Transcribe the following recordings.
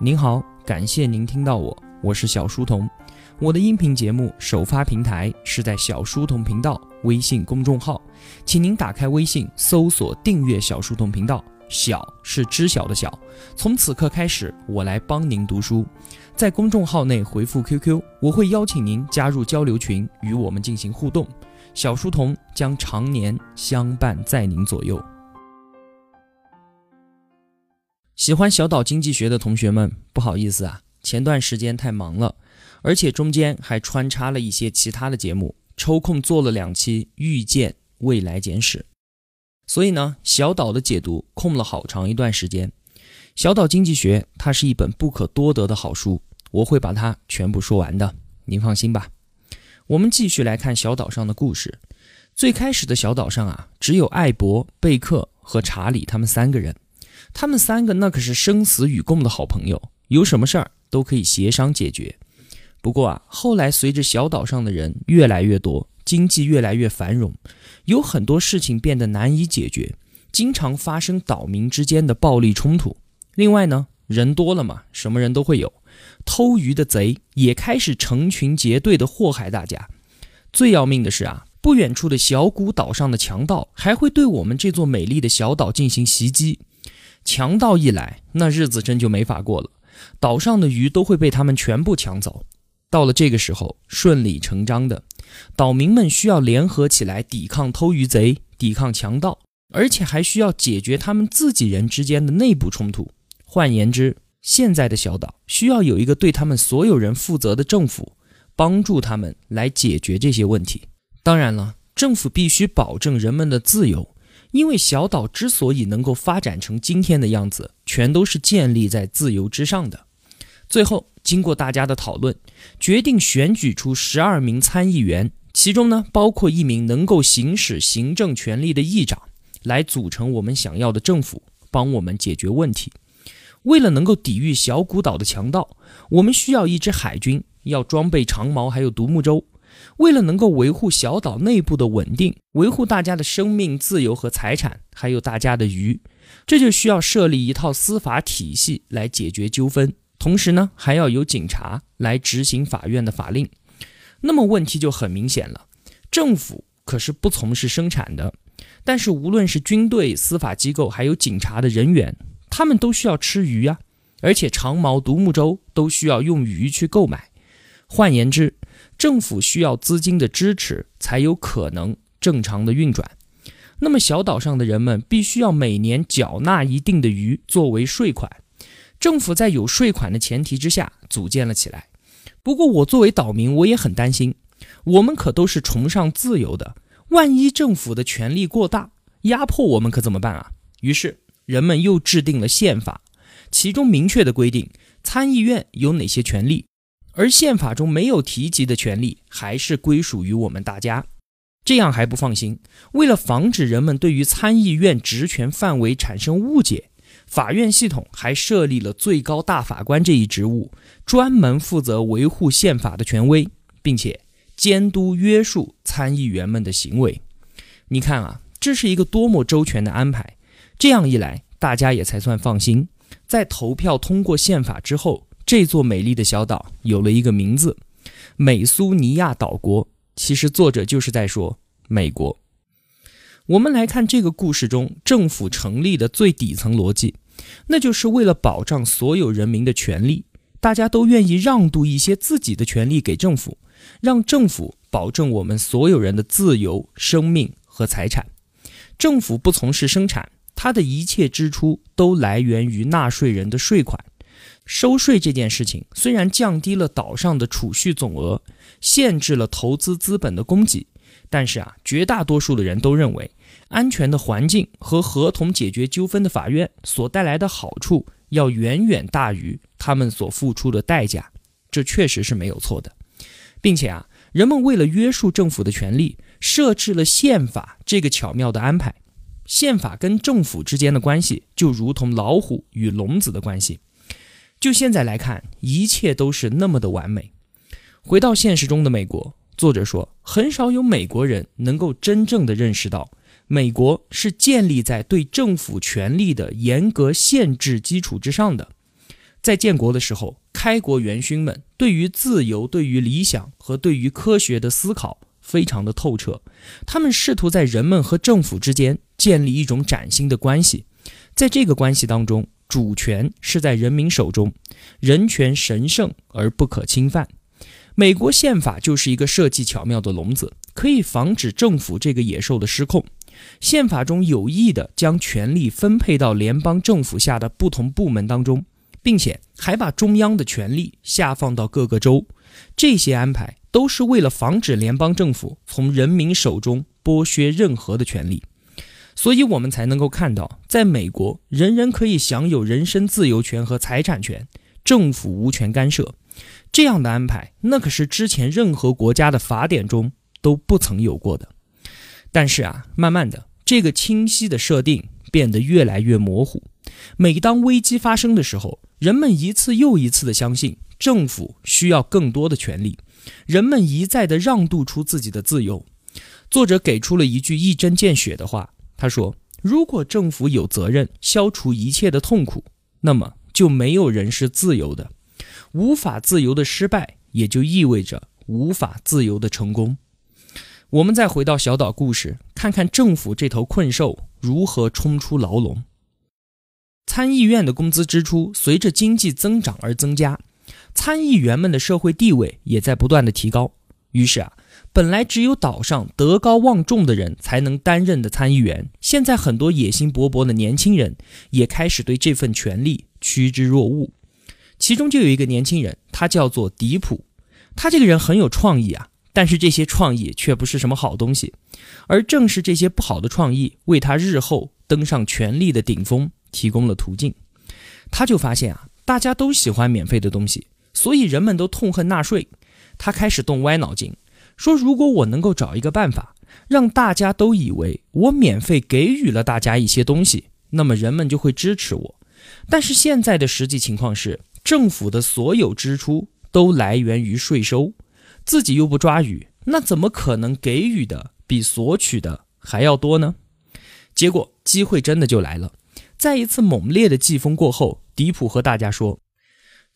您好，感谢您听到我，我是小书童。我的音频节目首发平台是在小书童频道微信公众号，请您打开微信搜索订阅小书童频道。小是知晓的小。从此刻开始，我来帮您读书。在公众号内回复 QQ，我会邀请您加入交流群，与我们进行互动。小书童将常年相伴在您左右。喜欢小岛经济学的同学们，不好意思啊，前段时间太忙了，而且中间还穿插了一些其他的节目，抽空做了两期《遇见未来简史》，所以呢，小岛的解读空了好长一段时间。小岛经济学它是一本不可多得的好书，我会把它全部说完的，您放心吧。我们继续来看小岛上的故事。最开始的小岛上啊，只有艾博、贝克和查理他们三个人。他们三个那可是生死与共的好朋友，有什么事儿都可以协商解决。不过啊，后来随着小岛上的人越来越多，经济越来越繁荣，有很多事情变得难以解决，经常发生岛民之间的暴力冲突。另外呢，人多了嘛，什么人都会有，偷鱼的贼也开始成群结队的祸害大家。最要命的是啊，不远处的小谷岛上的强盗还会对我们这座美丽的小岛进行袭击。强盗一来，那日子真就没法过了。岛上的鱼都会被他们全部抢走。到了这个时候，顺理成章的，岛民们需要联合起来抵抗偷鱼贼、抵抗强盗，而且还需要解决他们自己人之间的内部冲突。换言之，现在的小岛需要有一个对他们所有人负责的政府，帮助他们来解决这些问题。当然了，政府必须保证人们的自由。因为小岛之所以能够发展成今天的样子，全都是建立在自由之上的。最后，经过大家的讨论，决定选举出十二名参议员，其中呢包括一名能够行使行政权力的议长，来组成我们想要的政府，帮我们解决问题。为了能够抵御小谷岛的强盗，我们需要一支海军，要装备长矛，还有独木舟。为了能够维护小岛内部的稳定，维护大家的生命、自由和财产，还有大家的鱼，这就需要设立一套司法体系来解决纠纷。同时呢，还要有警察来执行法院的法令。那么问题就很明显了：政府可是不从事生产的，但是无论是军队、司法机构，还有警察的人员，他们都需要吃鱼啊，而且长矛、独木舟都需要用鱼去购买。换言之，政府需要资金的支持，才有可能正常的运转。那么小岛上的人们必须要每年缴纳一定的鱼作为税款。政府在有税款的前提之下组建了起来。不过我作为岛民，我也很担心。我们可都是崇尚自由的，万一政府的权力过大，压迫我们可怎么办啊？于是人们又制定了宪法，其中明确的规定参议院有哪些权利。而宪法中没有提及的权利，还是归属于我们大家。这样还不放心，为了防止人们对于参议院职权范围产生误解，法院系统还设立了最高大法官这一职务，专门负责维护宪法的权威，并且监督约束参议员们的行为。你看啊，这是一个多么周全的安排！这样一来，大家也才算放心。在投票通过宪法之后。这座美丽的小岛有了一个名字——美苏尼亚岛国。其实作者就是在说美国。我们来看这个故事中政府成立的最底层逻辑，那就是为了保障所有人民的权利，大家都愿意让渡一些自己的权利给政府，让政府保证我们所有人的自由、生命和财产。政府不从事生产，它的一切支出都来源于纳税人的税款。收税这件事情虽然降低了岛上的储蓄总额，限制了投资资本的供给，但是啊，绝大多数的人都认为，安全的环境和合同解决纠纷的法院所带来的好处要远远大于他们所付出的代价。这确实是没有错的，并且啊，人们为了约束政府的权利，设置了宪法这个巧妙的安排。宪法跟政府之间的关系就如同老虎与笼子的关系。就现在来看，一切都是那么的完美。回到现实中的美国，作者说，很少有美国人能够真正的认识到，美国是建立在对政府权力的严格限制基础之上的。在建国的时候，开国元勋们对于自由、对于理想和对于科学的思考非常的透彻。他们试图在人们和政府之间建立一种崭新的关系，在这个关系当中，主权是在人民手中，人权神圣而不可侵犯。美国宪法就是一个设计巧妙的笼子，可以防止政府这个野兽的失控。宪法中有意的将权力分配到联邦政府下的不同部门当中，并且还把中央的权力下放到各个州。这些安排都是为了防止联邦政府从人民手中剥削任何的权利。所以，我们才能够看到，在美国，人人可以享有人身自由权和财产权，政府无权干涉。这样的安排，那可是之前任何国家的法典中都不曾有过的。但是啊，慢慢的，这个清晰的设定变得越来越模糊。每当危机发生的时候，人们一次又一次的相信政府需要更多的权利，人们一再的让渡出自己的自由。作者给出了一句一针见血的话，他说：“如果政府有责任消除一切的痛苦，那么就没有人是自由的。”无法自由的失败，也就意味着无法自由的成功。我们再回到小岛故事，看看政府这头困兽如何冲出牢笼。参议院的工资支出随着经济增长而增加，参议员们的社会地位也在不断的提高。于是啊，本来只有岛上德高望重的人才能担任的参议员，现在很多野心勃勃的年轻人也开始对这份权力趋之若鹜。其中就有一个年轻人，他叫做迪普。他这个人很有创意啊，但是这些创意却不是什么好东西。而正是这些不好的创意，为他日后登上权力的顶峰提供了途径。他就发现啊，大家都喜欢免费的东西，所以人们都痛恨纳税。他开始动歪脑筋，说如果我能够找一个办法，让大家都以为我免费给予了大家一些东西，那么人们就会支持我。但是现在的实际情况是。政府的所有支出都来源于税收，自己又不抓鱼，那怎么可能给予的比索取的还要多呢？结果机会真的就来了，在一次猛烈的季风过后，迪普和大家说：“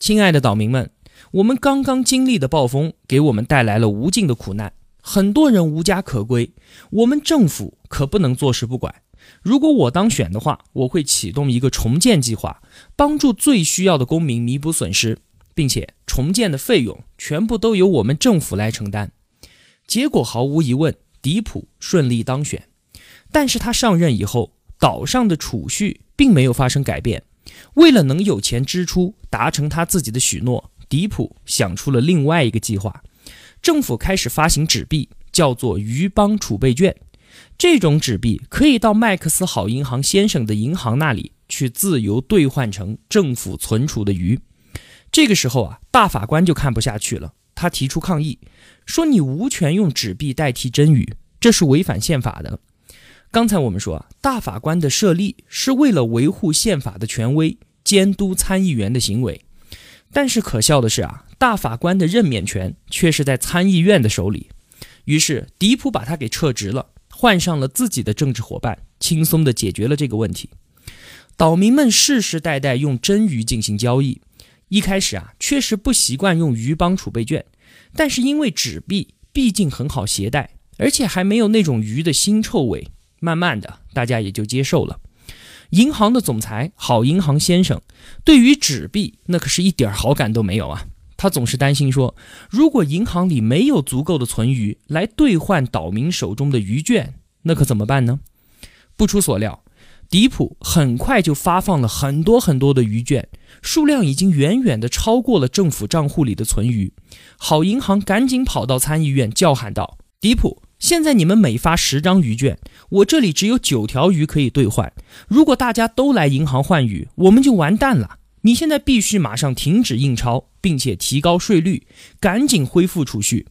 亲爱的岛民们，我们刚刚经历的暴风给我们带来了无尽的苦难，很多人无家可归，我们政府可不能坐视不管。”如果我当选的话，我会启动一个重建计划，帮助最需要的公民弥补损失，并且重建的费用全部都由我们政府来承担。结果毫无疑问，迪普顺利当选。但是他上任以后，岛上的储蓄并没有发生改变。为了能有钱支出，达成他自己的许诺，迪普想出了另外一个计划。政府开始发行纸币，叫做鱼邦储备券。这种纸币可以到麦克斯好银行先生的银行那里去自由兑换成政府存储的鱼。这个时候啊，大法官就看不下去了，他提出抗议，说你无权用纸币代替真鱼，这是违反宪法的。刚才我们说啊，大法官的设立是为了维护宪法的权威，监督参议员的行为。但是可笑的是啊，大法官的任免权却是在参议院的手里。于是迪普把他给撤职了。换上了自己的政治伙伴，轻松地解决了这个问题。岛民们世世代代用真鱼进行交易，一开始啊确实不习惯用鱼帮储备券，但是因为纸币毕竟很好携带，而且还没有那种鱼的腥臭味，慢慢的大家也就接受了。银行的总裁好银行先生对于纸币那可是一点好感都没有啊。他总是担心说，如果银行里没有足够的存余来兑换岛民手中的鱼券，那可怎么办呢？不出所料，迪普很快就发放了很多很多的鱼券，数量已经远远的超过了政府账户里的存余。好银行赶紧跑到参议院叫喊道：“迪普，现在你们每发十张鱼券，我这里只有九条鱼可以兑换。如果大家都来银行换鱼，我们就完蛋了。你现在必须马上停止印钞。”并且提高税率，赶紧恢复储蓄。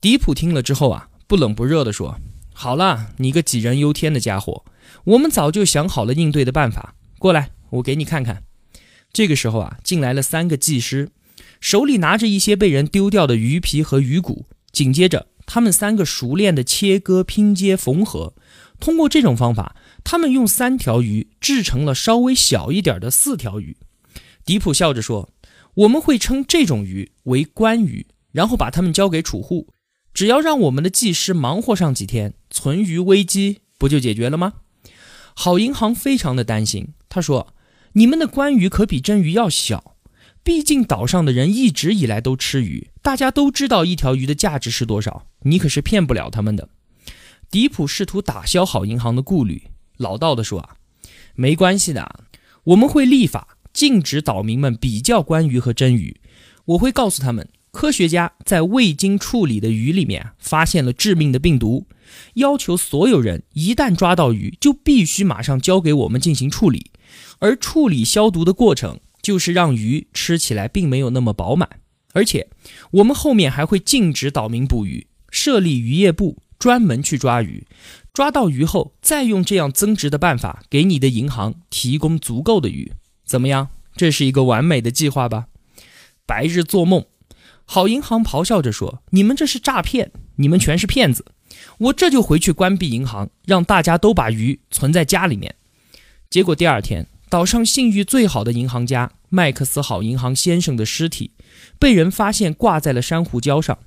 迪普听了之后啊，不冷不热地说：“好了，你个杞人忧天的家伙，我们早就想好了应对的办法。过来，我给你看看。”这个时候啊，进来了三个技师，手里拿着一些被人丢掉的鱼皮和鱼骨。紧接着，他们三个熟练的切割、拼接、缝合。通过这种方法，他们用三条鱼制成了稍微小一点的四条鱼。迪普笑着说。我们会称这种鱼为关鱼，然后把它们交给储户，只要让我们的技师忙活上几天，存鱼危机不就解决了吗？好银行非常的担心，他说：“你们的关鱼可比真鱼要小，毕竟岛上的人一直以来都吃鱼，大家都知道一条鱼的价值是多少，你可是骗不了他们的。”迪普试图打消好银行的顾虑，老道的说：“啊，没关系的，我们会立法。”禁止岛民们比较关鱼和真鱼。我会告诉他们，科学家在未经处理的鱼里面发现了致命的病毒，要求所有人一旦抓到鱼，就必须马上交给我们进行处理。而处理消毒的过程，就是让鱼吃起来并没有那么饱满。而且，我们后面还会禁止岛民捕鱼，设立渔业部，专门去抓鱼。抓到鱼后，再用这样增值的办法给你的银行提供足够的鱼。怎么样？这是一个完美的计划吧？白日做梦！好银行咆哮着说：“你们这是诈骗！你们全是骗子！我这就回去关闭银行，让大家都把鱼存在家里面。”结果第二天，岛上信誉最好的银行家麦克斯好银行先生的尸体被人发现挂在了珊瑚礁上。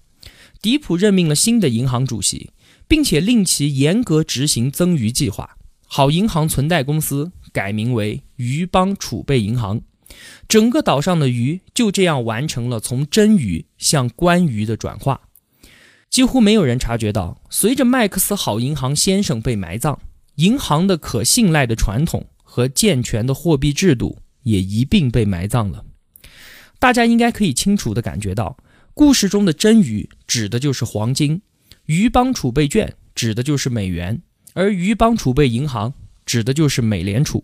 迪普任命了新的银行主席，并且令其严格执行增鱼计划。好银行存贷公司。改名为鱼帮储备银行，整个岛上的鱼就这样完成了从真鱼向关鱼的转化。几乎没有人察觉到，随着麦克斯好银行先生被埋葬，银行的可信赖的传统和健全的货币制度也一并被埋葬了。大家应该可以清楚地感觉到，故事中的真鱼指的就是黄金，鱼帮储备券指的就是美元，而鱼帮储备银行。指的就是美联储。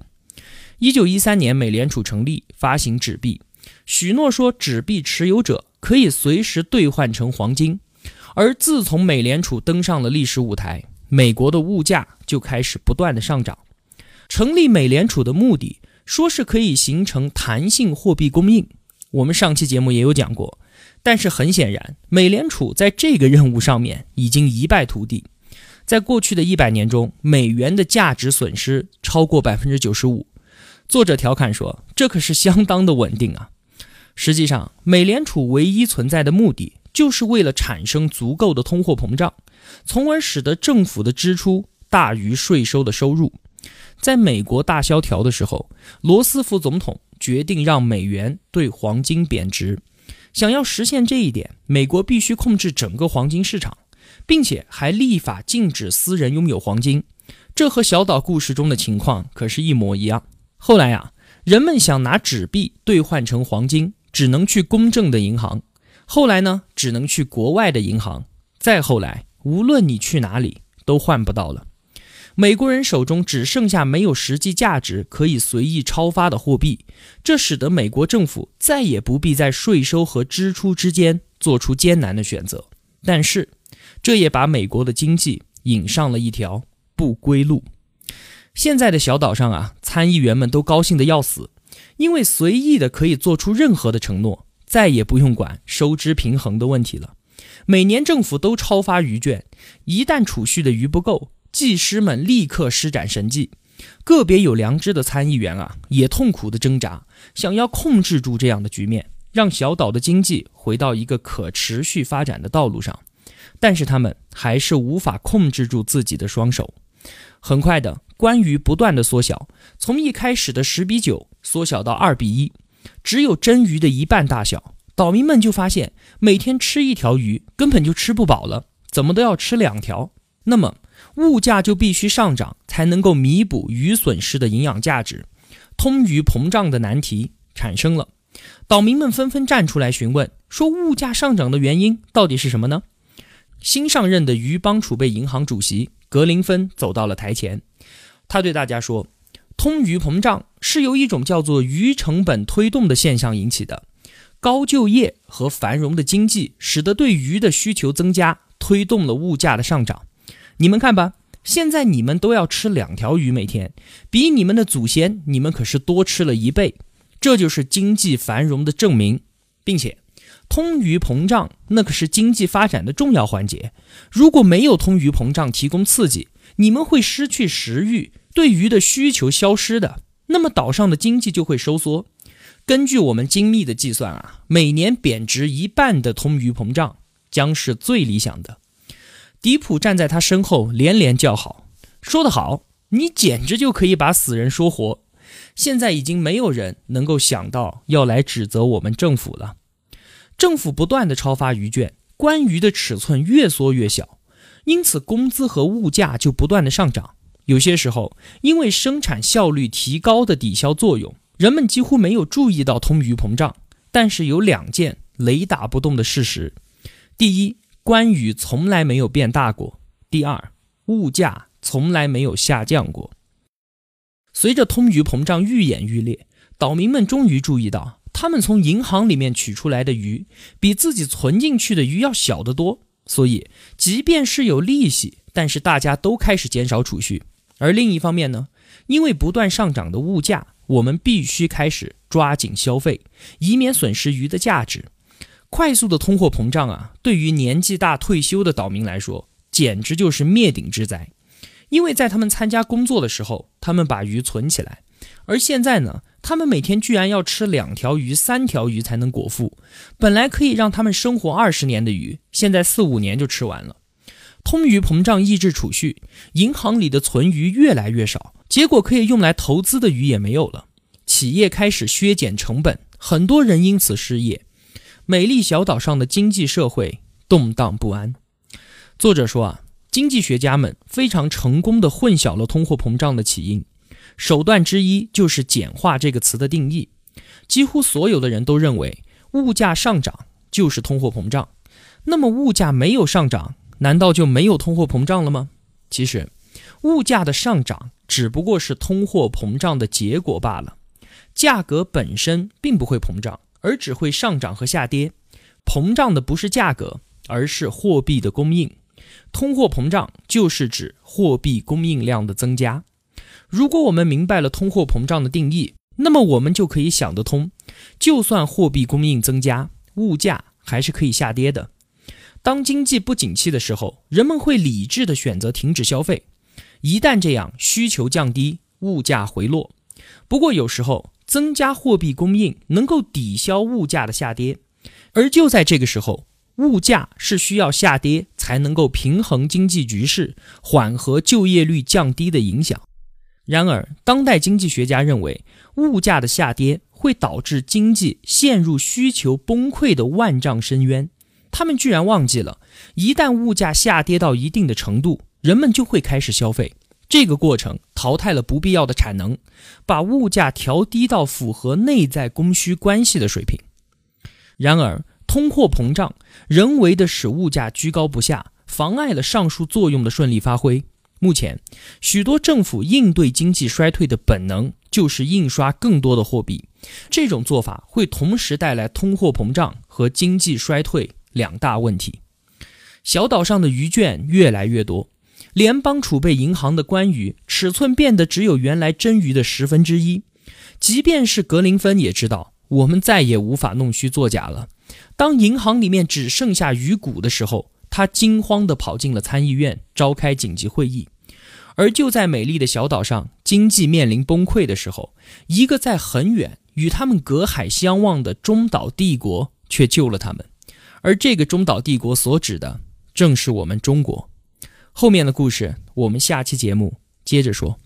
一九一三年，美联储成立，发行纸币，许诺说纸币持有者可以随时兑换成黄金。而自从美联储登上了历史舞台，美国的物价就开始不断的上涨。成立美联储的目的，说是可以形成弹性货币供应。我们上期节目也有讲过，但是很显然，美联储在这个任务上面已经一败涂地。在过去的一百年中，美元的价值损失超过百分之九十五。作者调侃说：“这可是相当的稳定啊！”实际上，美联储唯一存在的目的，就是为了产生足够的通货膨胀，从而使得政府的支出大于税收的收入。在美国大萧条的时候，罗斯福总统决定让美元对黄金贬值。想要实现这一点，美国必须控制整个黄金市场。并且还立法禁止私人拥有黄金，这和小岛故事中的情况可是一模一样。后来呀，人们想拿纸币兑换成黄金，只能去公正的银行；后来呢，只能去国外的银行；再后来，无论你去哪里都换不到了。美国人手中只剩下没有实际价值、可以随意超发的货币，这使得美国政府再也不必在税收和支出之间做出艰难的选择。但是，这也把美国的经济引上了一条不归路。现在的小岛上啊，参议员们都高兴得要死，因为随意的可以做出任何的承诺，再也不用管收支平衡的问题了。每年政府都超发鱼券，一旦储蓄的鱼不够，技师们立刻施展神技。个别有良知的参议员啊，也痛苦地挣扎，想要控制住这样的局面，让小岛的经济回到一个可持续发展的道路上。但是他们还是无法控制住自己的双手。很快的，关于不断的缩小，从一开始的十比九缩小到二比一，只有真鱼的一半大小。岛民们就发现，每天吃一条鱼根本就吃不饱了，怎么都要吃两条。那么物价就必须上涨，才能够弥补鱼损失的营养价值。通鱼膨胀的难题产生了，岛民们纷纷站出来询问，说物价上涨的原因到底是什么呢？新上任的鱼帮储备银行主席格林芬走到了台前，他对大家说：“通鱼膨胀是由一种叫做鱼成本推动的现象引起的，高就业和繁荣的经济使得对鱼的需求增加，推动了物价的上涨。你们看吧，现在你们都要吃两条鱼每天，比你们的祖先你们可是多吃了一倍，这就是经济繁荣的证明，并且。”通鱼膨胀，那可是经济发展的重要环节。如果没有通鱼膨胀提供刺激，你们会失去食欲，对鱼的需求消失的。那么岛上的经济就会收缩。根据我们精密的计算啊，每年贬值一半的通鱼膨胀将是最理想的。迪普站在他身后连连叫好，说得好，你简直就可以把死人说活。现在已经没有人能够想到要来指责我们政府了。政府不断的超发鱼券，关于的尺寸越缩越小，因此工资和物价就不断的上涨。有些时候，因为生产效率提高的抵消作用。人们几乎没有注意到通鱼膨胀，但是有两件雷打不动的事实：第一，关羽从来没有变大过；第二，物价从来没有下降过。随着通余膨胀愈演愈烈，岛民们终于注意到，他们从银行里面取出来的鱼比自己存进去的鱼要小得多。所以，即便是有利息，但是大家都开始减少储蓄。而另一方面呢，因为不断上涨的物价。我们必须开始抓紧消费，以免损失鱼的价值。快速的通货膨胀啊，对于年纪大退休的岛民来说，简直就是灭顶之灾。因为在他们参加工作的时候，他们把鱼存起来，而现在呢，他们每天居然要吃两条鱼、三条鱼才能果腹。本来可以让他们生活二十年的鱼，现在四五年就吃完了。通鱼膨胀抑制储蓄，银行里的存鱼越来越少。结果可以用来投资的鱼也没有了，企业开始削减成本，很多人因此失业。美丽小岛上的经济社会动荡不安。作者说啊，经济学家们非常成功的混淆了通货膨胀的起因，手段之一就是简化这个词的定义。几乎所有的人都认为物价上涨就是通货膨胀，那么物价没有上涨，难道就没有通货膨胀了吗？其实，物价的上涨。只不过是通货膨胀的结果罢了，价格本身并不会膨胀，而只会上涨和下跌。膨胀的不是价格，而是货币的供应。通货膨胀就是指货币供应量的增加。如果我们明白了通货膨胀的定义，那么我们就可以想得通，就算货币供应增加，物价还是可以下跌的。当经济不景气的时候，人们会理智的选择停止消费。一旦这样，需求降低，物价回落。不过有时候增加货币供应能够抵消物价的下跌，而就在这个时候，物价是需要下跌才能够平衡经济局势、缓和就业率降低的影响。然而，当代经济学家认为，物价的下跌会导致经济陷入需求崩溃的万丈深渊。他们居然忘记了，一旦物价下跌到一定的程度。人们就会开始消费，这个过程淘汰了不必要的产能，把物价调低到符合内在供需关系的水平。然而，通货膨胀人为的使物价居高不下，妨碍了上述作用的顺利发挥。目前，许多政府应对经济衰退的本能就是印刷更多的货币，这种做法会同时带来通货膨胀和经济衰退两大问题。小岛上的鱼券越来越多。联邦储备银行的关羽尺寸变得只有原来真鱼的十分之一，即便是格林芬也知道，我们再也无法弄虚作假了。当银行里面只剩下鱼骨的时候，他惊慌地跑进了参议院，召开紧急会议。而就在美丽的小岛上，经济面临崩溃的时候，一个在很远与他们隔海相望的中岛帝国却救了他们。而这个中岛帝国所指的，正是我们中国。后面的故事，我们下期节目接着说。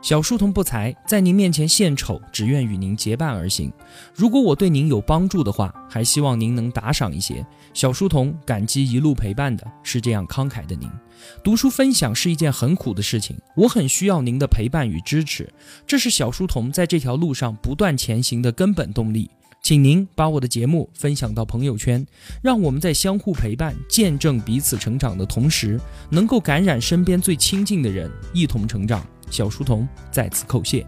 小书童不才，在您面前献丑，只愿与您结伴而行。如果我对您有帮助的话，还希望您能打赏一些。小书童感激一路陪伴的是这样慷慨的您。读书分享是一件很苦的事情，我很需要您的陪伴与支持，这是小书童在这条路上不断前行的根本动力。请您把我的节目分享到朋友圈，让我们在相互陪伴、见证彼此成长的同时，能够感染身边最亲近的人，一同成长。小书童在此叩谢。